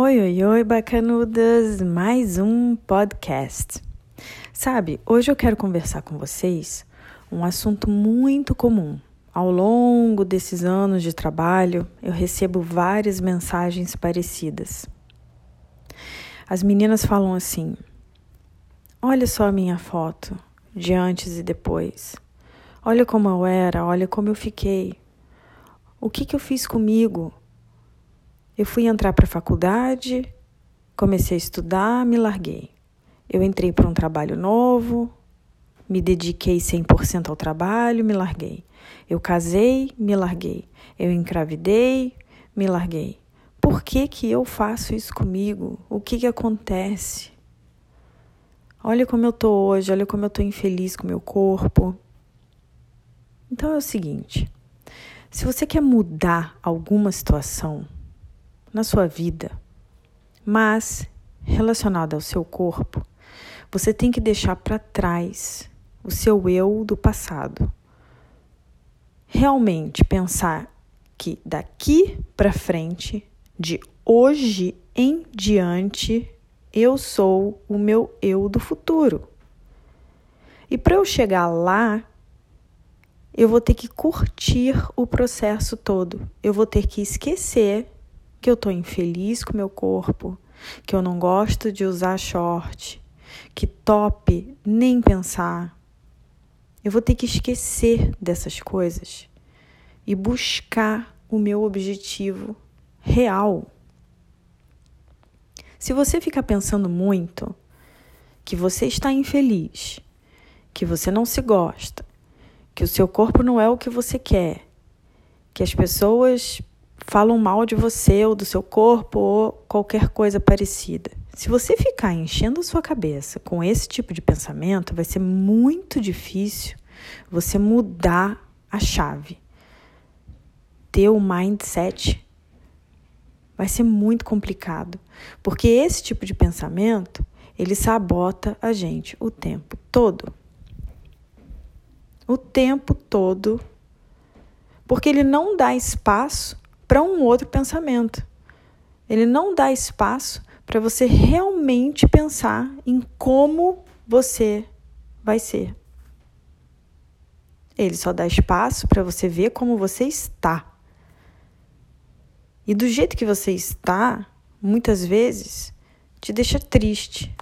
Oi, oi, oi, bacanudas! Mais um podcast. Sabe, hoje eu quero conversar com vocês um assunto muito comum. Ao longo desses anos de trabalho, eu recebo várias mensagens parecidas. As meninas falam assim: Olha só a minha foto, de antes e depois. Olha como eu era, olha como eu fiquei. O que, que eu fiz comigo? Eu fui entrar para a faculdade, comecei a estudar, me larguei. Eu entrei para um trabalho novo, me dediquei 100% ao trabalho, me larguei. Eu casei, me larguei. Eu engravidei, me larguei. Por que, que eu faço isso comigo? O que, que acontece? Olha como eu tô hoje, olha como eu tô infeliz com meu corpo. Então é o seguinte: se você quer mudar alguma situação, na sua vida, mas relacionada ao seu corpo, você tem que deixar para trás o seu eu do passado. Realmente pensar que daqui para frente, de hoje em diante, eu sou o meu eu do futuro. E para eu chegar lá, eu vou ter que curtir o processo todo. Eu vou ter que esquecer que eu tô infeliz com meu corpo, que eu não gosto de usar short, que top nem pensar. Eu vou ter que esquecer dessas coisas e buscar o meu objetivo real. Se você ficar pensando muito que você está infeliz, que você não se gosta, que o seu corpo não é o que você quer, que as pessoas falam mal de você ou do seu corpo ou qualquer coisa parecida. Se você ficar enchendo a sua cabeça com esse tipo de pensamento, vai ser muito difícil você mudar a chave. Ter o mindset vai ser muito complicado, porque esse tipo de pensamento, ele sabota a gente o tempo todo. O tempo todo, porque ele não dá espaço para um outro pensamento. Ele não dá espaço para você realmente pensar em como você vai ser. Ele só dá espaço para você ver como você está. E do jeito que você está, muitas vezes te deixa triste.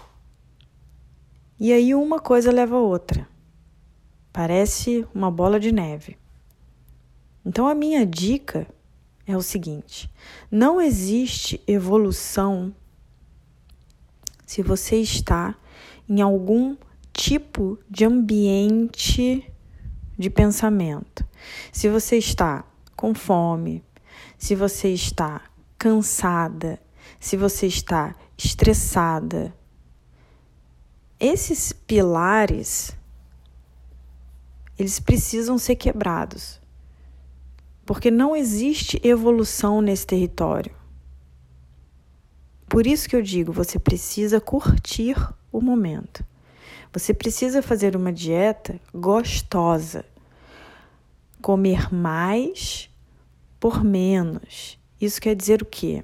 E aí uma coisa leva a outra. Parece uma bola de neve. Então a minha dica é o seguinte: não existe evolução se você está em algum tipo de ambiente de pensamento. Se você está com fome, se você está cansada, se você está estressada. Esses pilares eles precisam ser quebrados porque não existe evolução nesse território. Por isso que eu digo, você precisa curtir o momento. Você precisa fazer uma dieta gostosa. Comer mais por menos. Isso quer dizer o quê?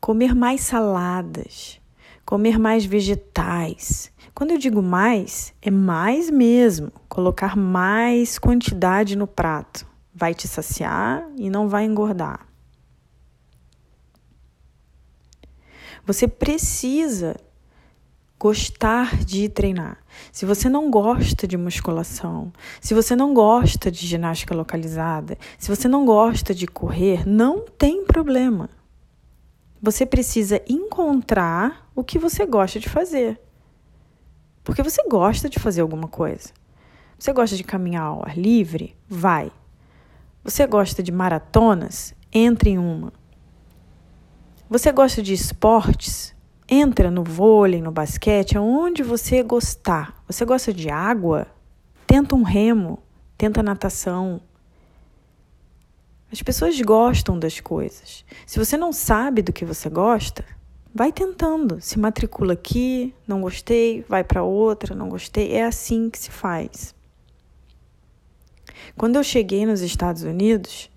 Comer mais saladas, comer mais vegetais. Quando eu digo mais, é mais mesmo, colocar mais quantidade no prato vai te saciar e não vai engordar. Você precisa gostar de treinar. Se você não gosta de musculação, se você não gosta de ginástica localizada, se você não gosta de correr, não tem problema. Você precisa encontrar o que você gosta de fazer. Porque você gosta de fazer alguma coisa. Você gosta de caminhar ao ar livre? Vai. Você gosta de maratonas? Entre em uma. Você gosta de esportes? Entra no vôlei, no basquete, aonde você gostar. Você gosta de água? Tenta um remo, tenta natação. As pessoas gostam das coisas. Se você não sabe do que você gosta, vai tentando. Se matricula aqui, não gostei, vai para outra, não gostei. É assim que se faz. Quando eu cheguei nos Estados Unidos,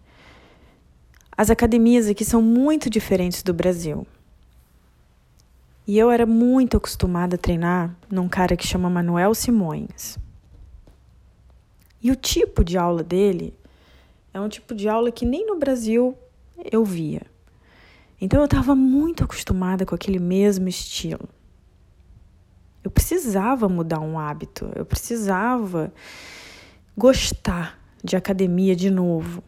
as academias aqui são muito diferentes do Brasil. E eu era muito acostumada a treinar num cara que chama Manuel Simões. E o tipo de aula dele é um tipo de aula que nem no Brasil eu via. Então eu estava muito acostumada com aquele mesmo estilo. Eu precisava mudar um hábito, eu precisava gostar de academia de novo.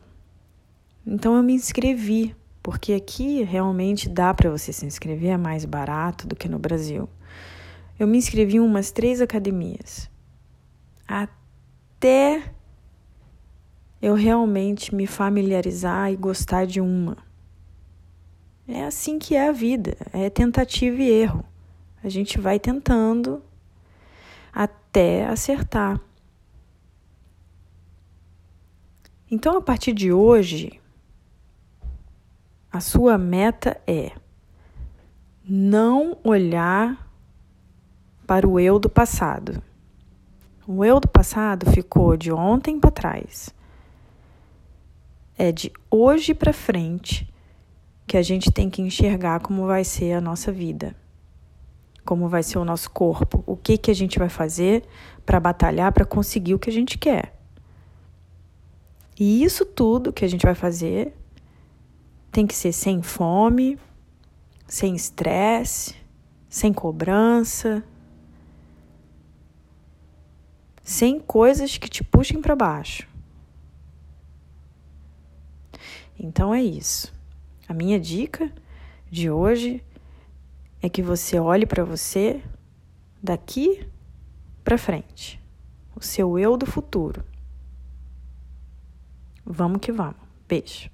Então eu me inscrevi porque aqui realmente dá para você se inscrever, é mais barato do que no Brasil. Eu me inscrevi em umas três academias, até eu realmente me familiarizar e gostar de uma. É assim que é a vida, é tentativa e erro. A gente vai tentando até acertar. Então, a partir de hoje, a sua meta é não olhar para o eu do passado. O eu do passado ficou de ontem para trás. É de hoje para frente que a gente tem que enxergar como vai ser a nossa vida, como vai ser o nosso corpo, o que que a gente vai fazer para batalhar para conseguir o que a gente quer. E isso tudo que a gente vai fazer tem que ser sem fome, sem estresse, sem cobrança, sem coisas que te puxem para baixo. Então é isso. A minha dica de hoje é que você olhe para você daqui para frente, o seu eu do futuro. Vamos que vamos. Beijo.